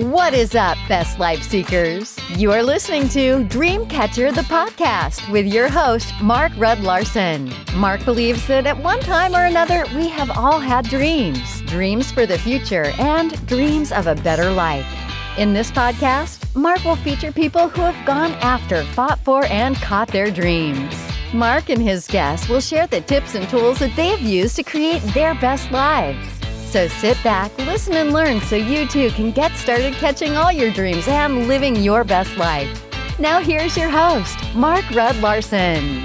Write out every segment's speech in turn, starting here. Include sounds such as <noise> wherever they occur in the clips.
What is up, best life seekers? You are listening to Dreamcatcher the podcast with your host, Mark Rudd Larson. Mark believes that at one time or another, we have all had dreams dreams for the future and dreams of a better life. In this podcast, Mark will feature people who have gone after, fought for, and caught their dreams. Mark and his guests will share the tips and tools that they have used to create their best lives. So sit back, listen, and learn so you too can get started catching all your dreams and living your best life. Now, here's your host, Mark Rudd Larson.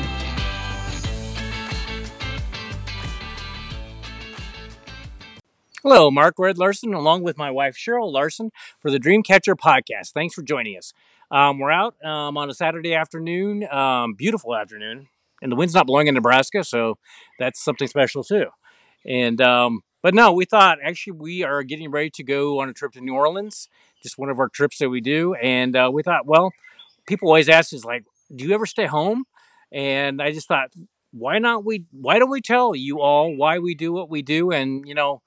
Hello, Mark Rudd Larson, along with my wife Cheryl Larson for the Dreamcatcher podcast. Thanks for joining us. Um, we're out um, on a Saturday afternoon, um, beautiful afternoon, and the wind's not blowing in Nebraska, so that's something special too. And um, but no, we thought actually we are getting ready to go on a trip to New Orleans, just one of our trips that we do. And uh, we thought, well, people always ask us like, do you ever stay home? And I just thought, why not we? Why don't we tell you all why we do what we do, and you know,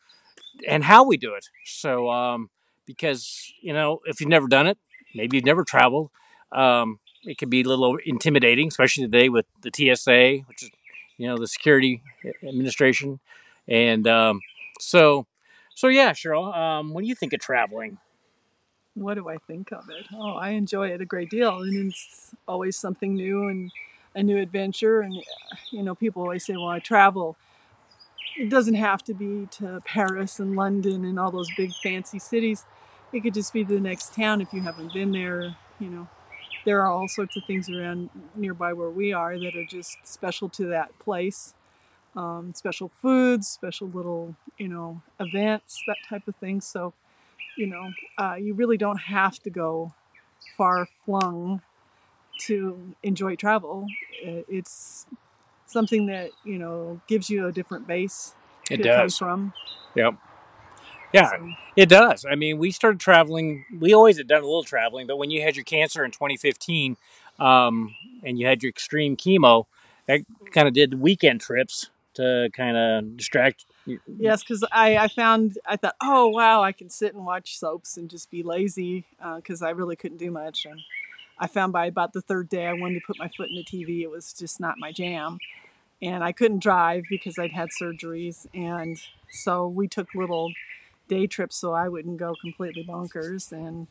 and how we do it? So, um, because you know, if you've never done it, maybe you've never traveled. Um, it can be a little intimidating, especially today with the TSA, which is you know the Security Administration, and um, so, so yeah, Cheryl, um, what do you think of traveling? What do I think of it? Oh, I enjoy it a great deal, and it's always something new and a new adventure. And you know, people always say, "Well, I travel." It doesn't have to be to Paris and London and all those big fancy cities. It could just be the next town if you haven't been there. You know, there are all sorts of things around nearby where we are that are just special to that place um, special foods, special little, you know, events, that type of thing. So, you know, uh, you really don't have to go far flung to enjoy travel. It's something that, you know, gives you a different base it does. from. Yep. Yeah, so. it does. I mean, we started traveling. We always had done a little traveling, but when you had your cancer in 2015 um, and you had your extreme chemo, that kind of did weekend trips to kind of distract. Yes, because I, I found, I thought, oh, wow, I can sit and watch soaps and just be lazy because uh, I really couldn't do much. And I found by about the third day, I wanted to put my foot in the TV. It was just not my jam. And I couldn't drive because I'd had surgeries. And so we took little day trips so I wouldn't go completely bonkers. And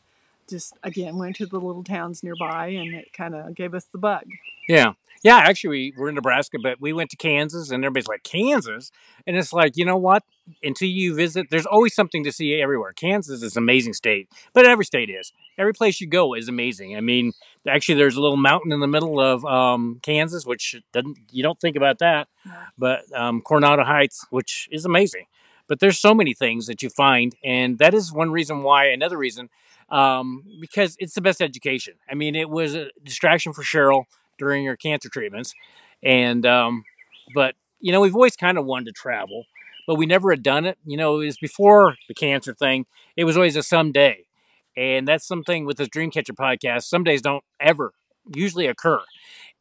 just, again, went to the little towns nearby and it kind of gave us the bug. Yeah. Yeah, actually, we were in Nebraska, but we went to Kansas, and everybody's like, Kansas? And it's like, you know what? Until you visit, there's always something to see everywhere. Kansas is an amazing state, but every state is. Every place you go is amazing. I mean, actually, there's a little mountain in the middle of um, Kansas, which doesn't you don't think about that, but um, Coronado Heights, which is amazing. But there's so many things that you find, and that is one reason why. Another reason, um, because it's the best education. I mean, it was a distraction for Cheryl during her cancer treatments. And, um, but, you know, we've always kind of wanted to travel, but we never had done it. You know, it was before the cancer thing, it was always a someday. And that's something with this Dreamcatcher podcast. Some days don't ever usually occur.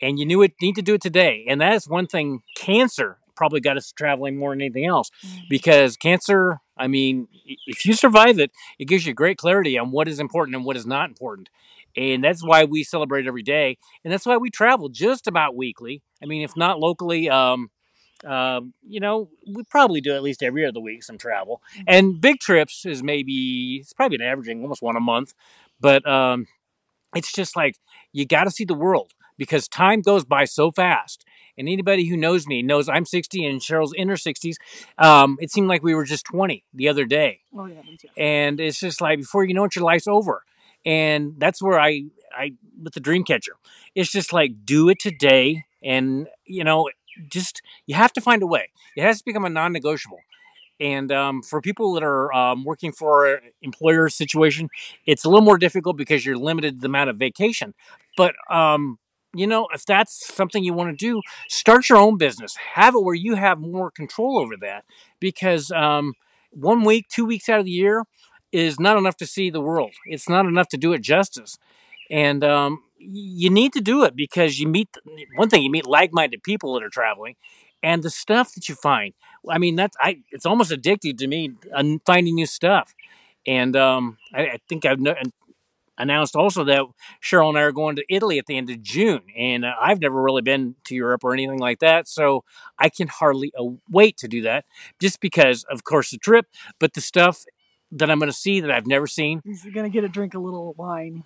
And you knew it need to do it today. And that is one thing cancer probably got us traveling more than anything else. Mm-hmm. because cancer i mean if you survive it it gives you great clarity on what is important and what is not important. And that's why we celebrate every day. And that's why we travel just about weekly. I mean if not locally um, uh, you know we probably do at least every other week some travel. Mm-hmm. and big trips is maybe it's probably been averaging almost one a month. But um, it's just like you got to see the world because time goes by so fast and anybody who knows me knows I'm 60 and Cheryl's in her 60s. Um, it seemed like we were just 20 the other day. Oh, yeah. And it's just like, before you know it, your life's over and that's where I I with the dream catcher. It's just like do it today, and you know, just you have to find a way. It has to become a non-negotiable. And um, for people that are um, working for an employer situation, it's a little more difficult because you're limited the amount of vacation. But um, you know, if that's something you want to do, start your own business. Have it where you have more control over that. Because um, one week, two weeks out of the year, is not enough to see the world. It's not enough to do it justice. And um, you need to do it because you meet one thing you meet like-minded people that are traveling and the stuff that you find i mean that's i it's almost addictive to me finding new stuff And um, I, I think I've no, announced also that Cheryl and I are going to Italy at the end of June, and uh, I've never really been to Europe or anything like that, so I can hardly wait to do that. Just because, of course, the trip, but the stuff that I'm going to see that I've never seen. He's going to get a drink a little wine.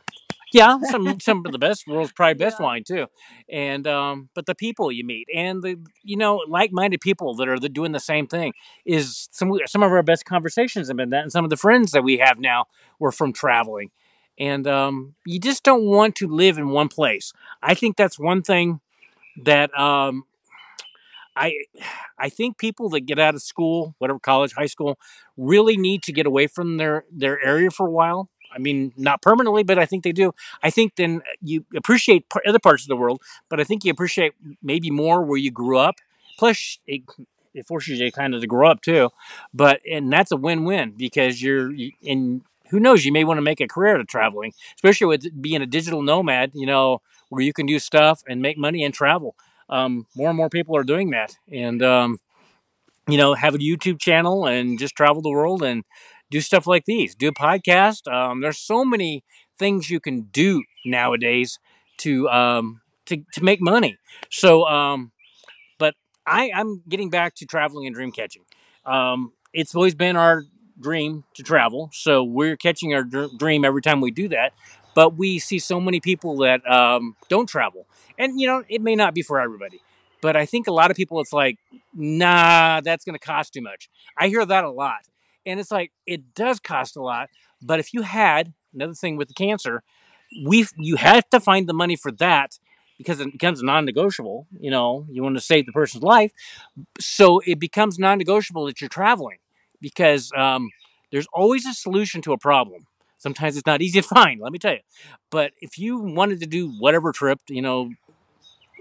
Yeah, <laughs> some some of the best world's probably best yeah. wine too, and um, but the people you meet and the you know like-minded people that are the, doing the same thing is some some of our best conversations have been that, and some of the friends that we have now were from traveling, and um, you just don't want to live in one place. I think that's one thing that um, I I think people that get out of school, whatever college, high school, really need to get away from their their area for a while. I mean, not permanently, but I think they do. I think then you appreciate other parts of the world, but I think you appreciate maybe more where you grew up. Plus, it, it forces you kind of to grow up too. But and that's a win-win because you're in who knows, you may want to make a career out of traveling, especially with being a digital nomad, you know, where you can do stuff and make money and travel. Um, more and more people are doing that. And, um, you know, have a YouTube channel and just travel the world and do stuff like these. Do a podcast. Um, there's so many things you can do nowadays to um, to to make money. So, um, but I, I'm getting back to traveling and dream catching. Um, it's always been our dream to travel. So we're catching our dream every time we do that. But we see so many people that um, don't travel. And, you know, it may not be for everybody. But I think a lot of people, it's like, nah, that's going to cost too much. I hear that a lot. And it's like, it does cost a lot. But if you had, another thing with the cancer, we you have to find the money for that because it becomes non-negotiable. You know, you want to save the person's life, so it becomes non-negotiable that you're traveling because um, there's always a solution to a problem. Sometimes it's not easy to <laughs> find, let me tell you. But if you wanted to do whatever trip, you know,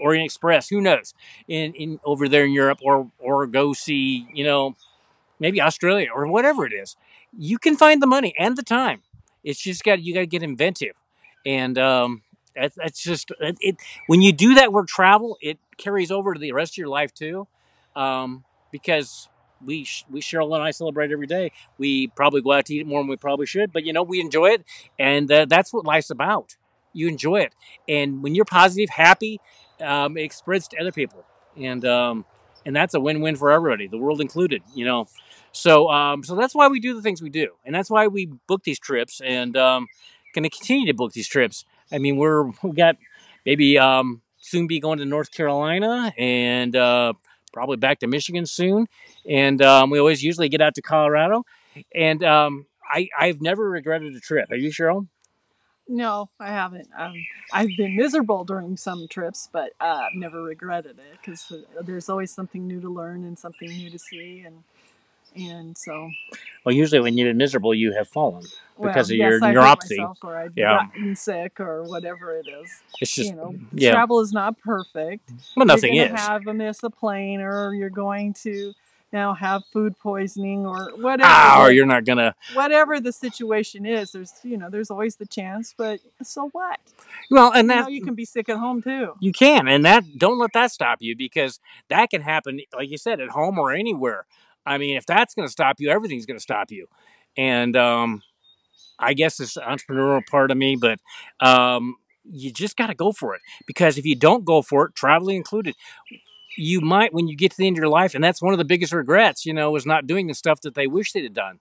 Orient Express, who knows, in, in over there in Europe, or or go see, you know, maybe Australia or whatever it is, you can find the money and the time. It's just got you got to get inventive, and um, that's, that's just it, it, When you do that work travel, it carries over to the rest of your life too, um, because we we Cheryl and I celebrate every day. We probably go out to eat more than we probably should, but you know we enjoy it, and uh, that's what life's about. You enjoy it, and when you're positive, happy, um, it spreads to other people, and um, and that's a win-win for everybody, the world included. You know, so um, so that's why we do the things we do, and that's why we book these trips, and um, going to continue to book these trips. I mean, we're we got maybe um, soon be going to North Carolina and. Uh, probably back to Michigan soon. And um, we always usually get out to Colorado. And um, I, I've never regretted a trip. Are you, Cheryl? No, I haven't. Um, I've been miserable during some trips, but uh, I've never regretted it because there's always something new to learn and something new to see. And and so. Well, usually when you're miserable, you have fallen because well, of yes, your neuropathy. or I've yeah. gotten sick or whatever it is. It's just you know, yeah. travel is not perfect. Well, nothing you're is. Have a miss a plane, or you're going to now have food poisoning or whatever. Ah, or you're not gonna. Whatever the situation is, there's you know there's always the chance, but so what? Well, and that you, know, you can be sick at home too. You can, and that don't let that stop you because that can happen, like you said, at home or anywhere. I mean, if that's going to stop you, everything's going to stop you. And um, I guess it's the entrepreneurial part of me, but um, you just got to go for it because if you don't go for it, traveling included, you might when you get to the end of your life, and that's one of the biggest regrets, you know, is not doing the stuff that they wish they'd have done.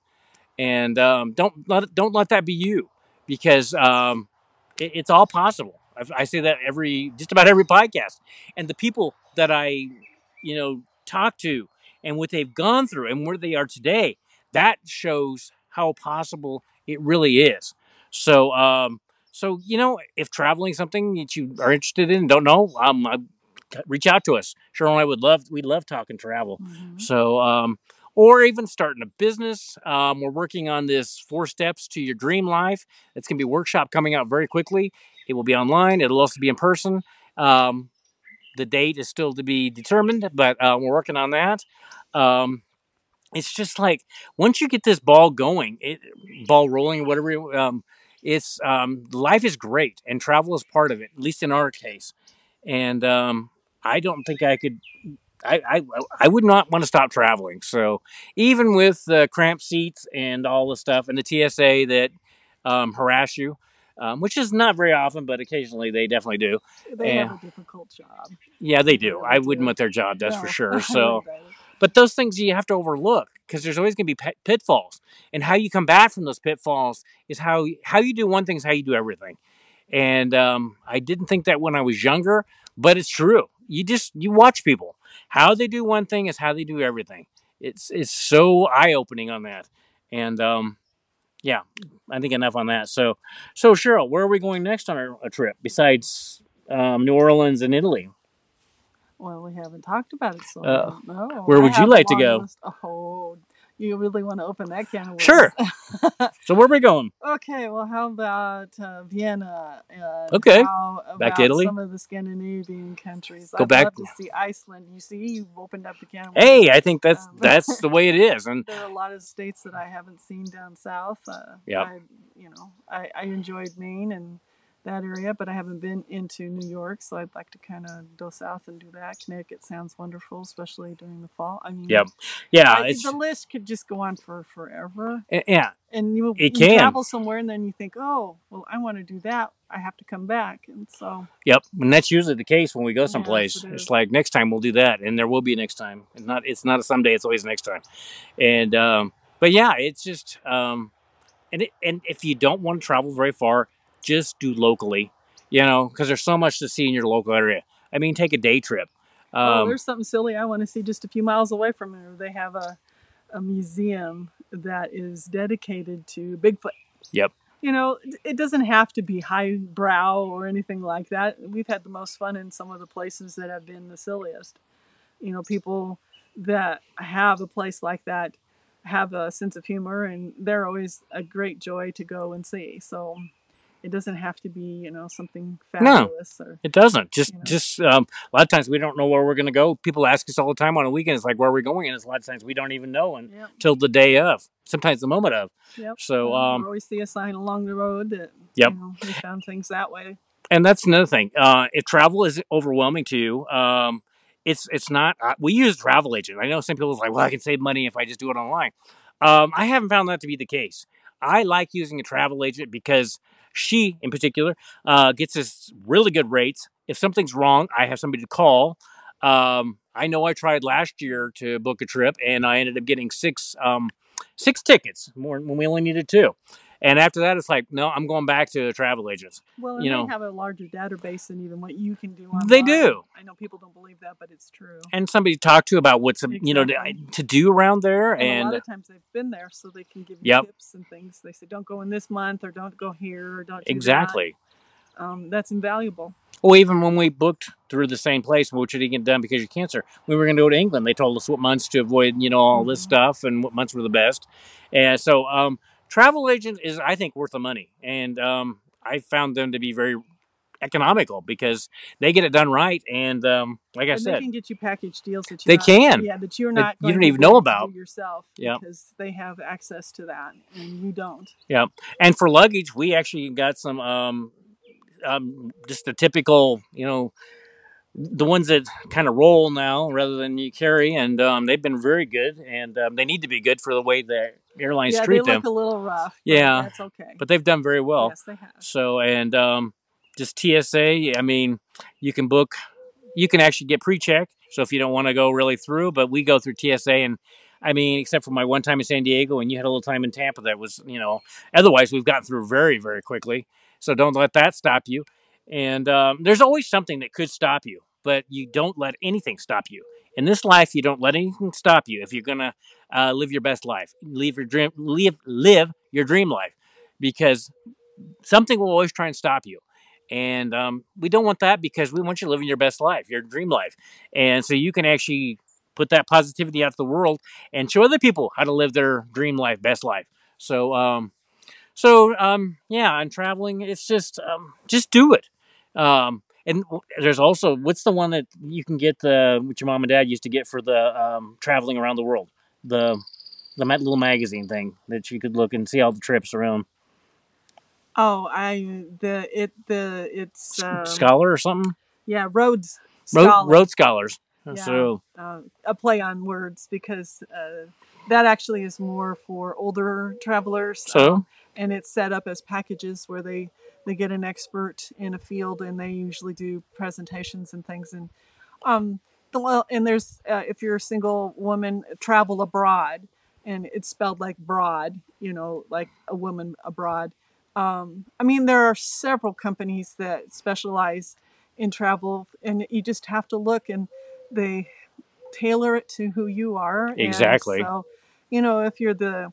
And um, don't let don't let that be you because um, it, it's all possible. I, I say that every just about every podcast, and the people that I, you know, talk to and what they've gone through and where they are today, that shows how possible it really is. So, um, so you know, if traveling something that you are interested in, don't know, um, uh, reach out to us. Cheryl and I would love we love talking travel. Mm-hmm. So, um, or even starting a business. Um, we're working on this four steps to your dream life. It's gonna be a workshop coming out very quickly. It will be online. It'll also be in person. Um, the date is still to be determined, but uh, we're working on that. Um, it's just like once you get this ball going, it, ball rolling, whatever. Um, it's um, life is great, and travel is part of it. At least in our case, and um, I don't think I could I, I I would not want to stop traveling. So even with the cramped seats and all the stuff and the TSA that um, harass you, um, which is not very often, but occasionally they definitely do. They Yeah. have a difficult job. Yeah, they They do. really I wouldn't do. want their job, that's for No, <laughs> I sure. So, but those things you have to overlook because there's always going to be pit- pitfalls, and how you come back from those pitfalls is how how you do one thing is how you do everything. And um, I didn't think that when I was younger, but it's true. You just you watch people. How they do one thing is how they do everything. It's it's so eye opening on that. And um, yeah, I think enough on that. So so Cheryl, where are we going next on our, a trip besides um, New Orleans and Italy? Well, we haven't talked about it, so I Uh, don't know. where I would you like to go? list- Oh, you really want to open that can of worms? Sure. <laughs> So where are we going? Okay, well, how about uh, Vienna? And Okay. How Back to Italy? Some of the Scandinavian countries. Go I'd back- to see Iceland. You see, you've opened up the can of worms. Hey, I think that's Um, that's the way it <laughs> is. And There are a lot of states that I haven't seen down south. Uh, Yep. I, you know, I, I enjoyed Maine and that area, but I haven't been into New York, so I'd like to kind of go south and do that. Connecticut sounds wonderful, especially during the fall. I mean, Yep. yeah, I, it's the list could just go on for forever. yeah, And you, It you can. travel somewhere, and then you think, oh, well, I want to do that. I have to come back, and so yep. And that's usually the case when we go Yes, someplace. it it's like next time we'll do that, and there will be next time. It's not it's not a someday. It's always next time. And um, but yeah, it's just um, and it, and if you don't want to travel very far, just do locally. You know, because there's so much to see in your local area. I mean, take a day trip. oh, Um, there's something silly I want to see just a few miles away from here. They have a a museum that is dedicated to Bigfoot. Yep. You know, it doesn't have to be highbrow or anything like that. We've had the most fun in some of the places that have been the silliest. You know, people that have a place like that have a sense of humor, and they're always a great joy to go and see. So it doesn't have to be, you know, something No. fabulous or It doesn't. Just, You know. just um, a lot of times we don't know where we're going to go. People ask us all the time on a weekend. It's like, where are we going? And it's a lot of times we don't even know Yep. until the day of. Sometimes the moment of. Yep. So, um, we see a sign along the road that Yep. you know, we found things that way. and that's another thing. Uh, if travel is overwhelming to you, um, it's it's not. Uh, we use travel agent. I know some people are like, well, I can save money if I just do it online. Um, I haven't found that to be the case. I like using a travel agent because she, in particular, uh, gets us really good rates. If something's wrong, I have somebody to call. Um, I know I tried last year to book a trip, and I ended up getting six um, six tickets more when we only needed two. And after that, it's like, no, I'm going back to the travel agents. Well, and You they know. have a larger database than even what you can do online. They do. I know people don't believe that, but it's true. and somebody to talk to about what's you know to, to do around there And, a lot of times they've been there, so they can give you Yep. tips and things. They say, don't go in this month, or don't go here, or don't do exactly that. Um, that's invaluable. well even when we booked through the same place which didn't get done because of cancer we were going to go to england they told us what months to avoid you know all this Mhm. stuff and what months were the best and so um travel agent is i think worth the money and um i found them to be very economical because they get it done right and um like i and they can get you package deals that They you're not- can. yeah, that you're That not. you going don't even know about. yourself. Yep. because they have access to that, and you don't. Yeah, and for luggage we actually got some um um just the typical you know the ones that kind of roll now rather than you carry and um they've been very good and um, they need to be good for the way the airlines yeah, treat they them look a little rough. Yeah, that's okay. but they've done very well yes, they have. so and um just tsa i mean you can book you can actually get pre-check so if you don't want to go really through but we go through tsa and i mean except for my one time in san diego and you had a little time in tampa that was you know otherwise we've gotten through very very quickly so don't let that stop you and um, there's always something that could stop you but you don't let anything stop you in this life you don't let anything stop you if you're gonna uh, live your best life live your dream live live your dream life because something will always try and stop you. And um, we don't want that because we want you living your best life your dream life. And so you can actually put that positivity out to the world and show other people how to live their dream life best life. So um so um yeah and traveling it's just um just do it. Um and there's also what's the one that you can get the what your mom and dad used to get for the um traveling around the world the the little magazine thing that you could look and see all the trips around Oh, I the it the it's um, scholar or something yeah Rhodes road, Scholar. road scholars Yeah. So uh, a play on words because uh, that actually is more for older travelers. So? um, and it's set up as packages where they they get an expert in a field and they usually do presentations and things. And um the, well and there's uh, if you're a single woman travel abroad and it's spelled like broad you know like a woman abroad. Um, i mean there are several companies that specialize in travel and you just have to look and they tailor it to who you are. And Exactly. so you know if you're the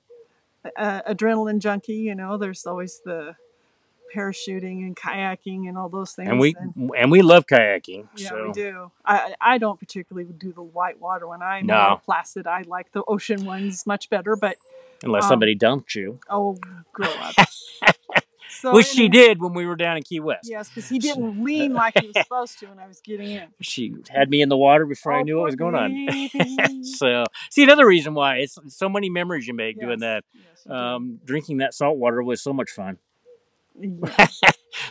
uh, adrenaline junkie you know there's always the parachuting and kayaking and all those things and we and we love kayaking. yeah, so we do. I I don't particularly do the white water one. I'm No. more placid. I like the ocean ones much better. But unless um, somebody dumped you, oh, grow up. <laughs> so which she did when we were down in Key West. Yes, because he didn't <laughs> lean like he was supposed to when I was getting in. She had me in the water before I Oh, knew what was going on. <laughs> so see another reason why it's so many memories you make doing that. yes. Um, drinking that salt water was so much fun. Yeah. <laughs>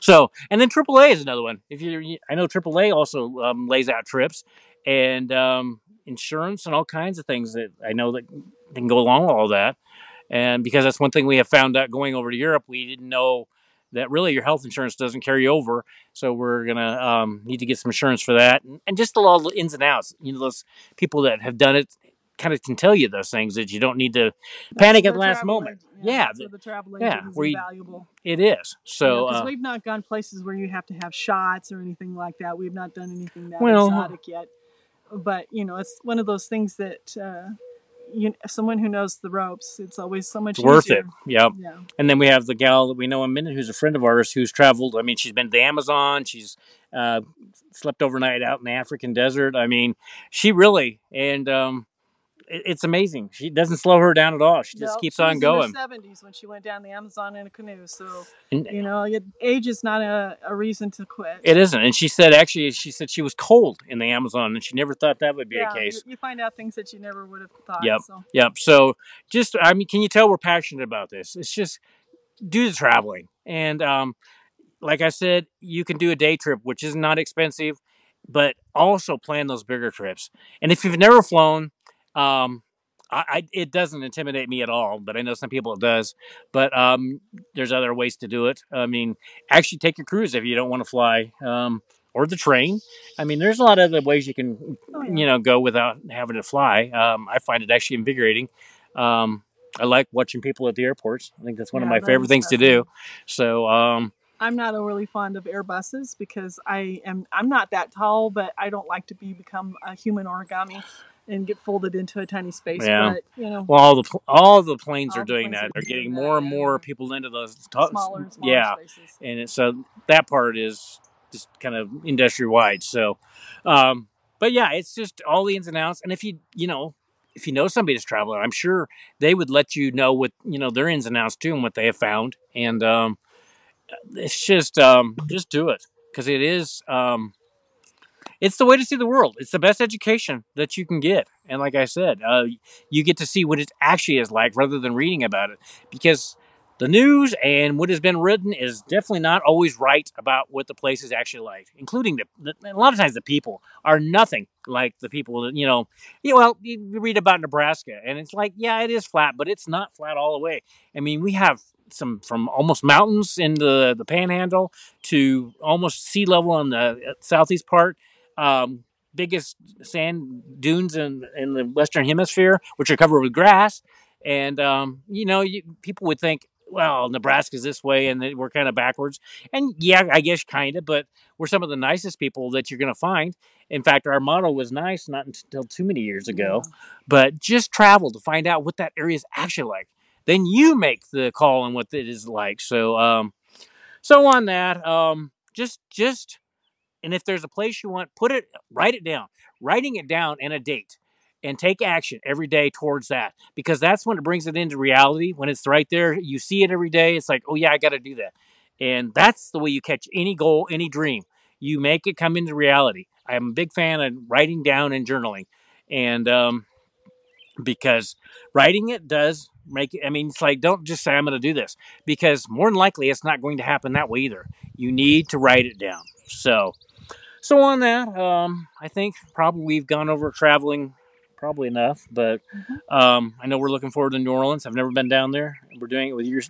So, and then AAA is another one. If you, I know AAA also um, lays out trips and um, insurance and all kinds of things that I know that can go along with all that. And because that's one thing we have found out going over to Europe, we didn't know that really your health insurance doesn't carry over. So we're gonna um, need to get some insurance for that, and, and just a lot of the ins and outs. You know, those people that have done it kind of can tell you those things that you don't need to panic at the last moment. Yeah, that's the travel yeah, agent is where you- invaluable. it is. So because uh, we've not gone places where you have to have shots or anything like that. We've not done anything that Well- exotic yet. But you know, it's one of those things that uh, you someone who knows the ropes, it's always so much it's worth easier. it. Yep. Yeah, And then we have the gal that we know in minute who's a friend of ours who's traveled. I mean, she's been to the Amazon. She's uh, slept overnight out in the African desert. I mean, she really and um, it's amazing. She doesn't slow her down at all. She just No, keeps she was on going. In her seventies when she went down the Amazon in a canoe. So And you know, age is not a, a reason to quit. it isn't. And she said actually, she said she was cold in the Amazon, and she never thought that would be yeah, the case. You, you find out things that you never would have thought. Yep. So Yep. So just, I mean, can you tell we're passionate about this? It's just do the traveling. And um, like I said, you can do a day trip, which is not expensive, but also plan those bigger trips. And if you've never flown, um, I, I, it doesn't intimidate me at all, but I know some people it does. But um, there's other ways to do it. I mean, actually take a cruise if you don't want to fly, um, or the train. I mean, there's a lot of other ways you can oh, you know, go without having to fly. Um, I find it actually invigorating. Um, I like watching people at the airports. I think that's one of my favorite things to do. So, um, I'm not overly fond of Airbuses because I am I'm not that tall, but I don't like to be become a human origami and get folded into a tiny space. Yeah. But you know, well, all the pl- all the planes All are the doing planes that. are They're getting that, more and more people into those. Smaller and smaller yeah, spaces. and it, so that part is just kind of industry wide. So, um, but yeah, it's just all the ins and outs. And if you you know if you know somebody that's traveling, I'm sure they would let you know what you know their ins and outs too and what they have found. And um, it's just um, just do it because it is um, it's the way to see the world. It's the best education that you can get. And like I said, uh, you get to see what it actually is like rather than reading about it because the news and what has been written is definitely not always right about what the place is actually like, including the, the a lot of times the people are nothing like the people that you know. Yeah, well, you read about Nebraska, and it's like, yeah, it is flat, but it's not flat all the way. I mean, we have some from almost mountains in the the Panhandle to almost sea level in the southeast part. Um, biggest sand dunes in in the Western Hemisphere, which are covered with grass. And um, you know, you, people would think, well, Nebraska's this way, and we're kind of backwards. And yeah, I guess kind of, but we're some of the nicest people that you're going to find. In fact, our motto was nice not until too many years ago, Yeah. but just travel to find out what that area is actually like. Then you make the call on what it is like. So, um, so on that, um, just just, and if there's a place you want, put it, write it down. Writing it down and a date, and take action every day towards that because that's when it brings it into reality. When it's right there, you see it every day. It's like, oh yeah, I got to do that, and that's the way you catch any goal, any dream. You make it come into reality. I'm a big fan of writing down and journaling, and um, because writing it does make it. I mean, it's like don't just say I'm going to do this because more than likely it's not going to happen that way either. You need to write it down. So, So on that, um, I think probably we've gone over traveling probably enough. But Mm-hmm. um, I know we're looking forward to New Orleans. I've never been down there. We're doing it with your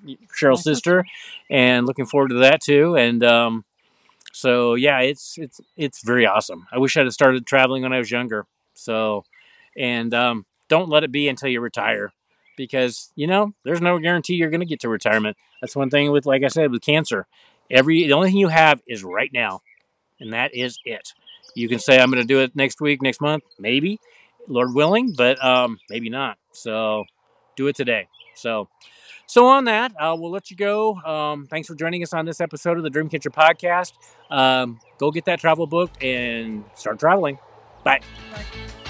Cheryl's sister, and looking forward to that too. And um, so yeah, it's it's it's very awesome. I wish I'd have started traveling when I was younger. So, and um, don't let it be until you retire, because you know there's no guarantee you're going to get to retirement. That's one thing with, like I said, with cancer. Every the only thing you have is right now, and that is it. You can say I'm going to do it next week, next month, maybe, Lord willing, but um, maybe not. So, do it today. So. So on that, uh, we'll let you go. Um, thanks for joining us on this episode of the Dreamcatcher podcast. Um, go get that travel booked and start traveling. Bye. Bye.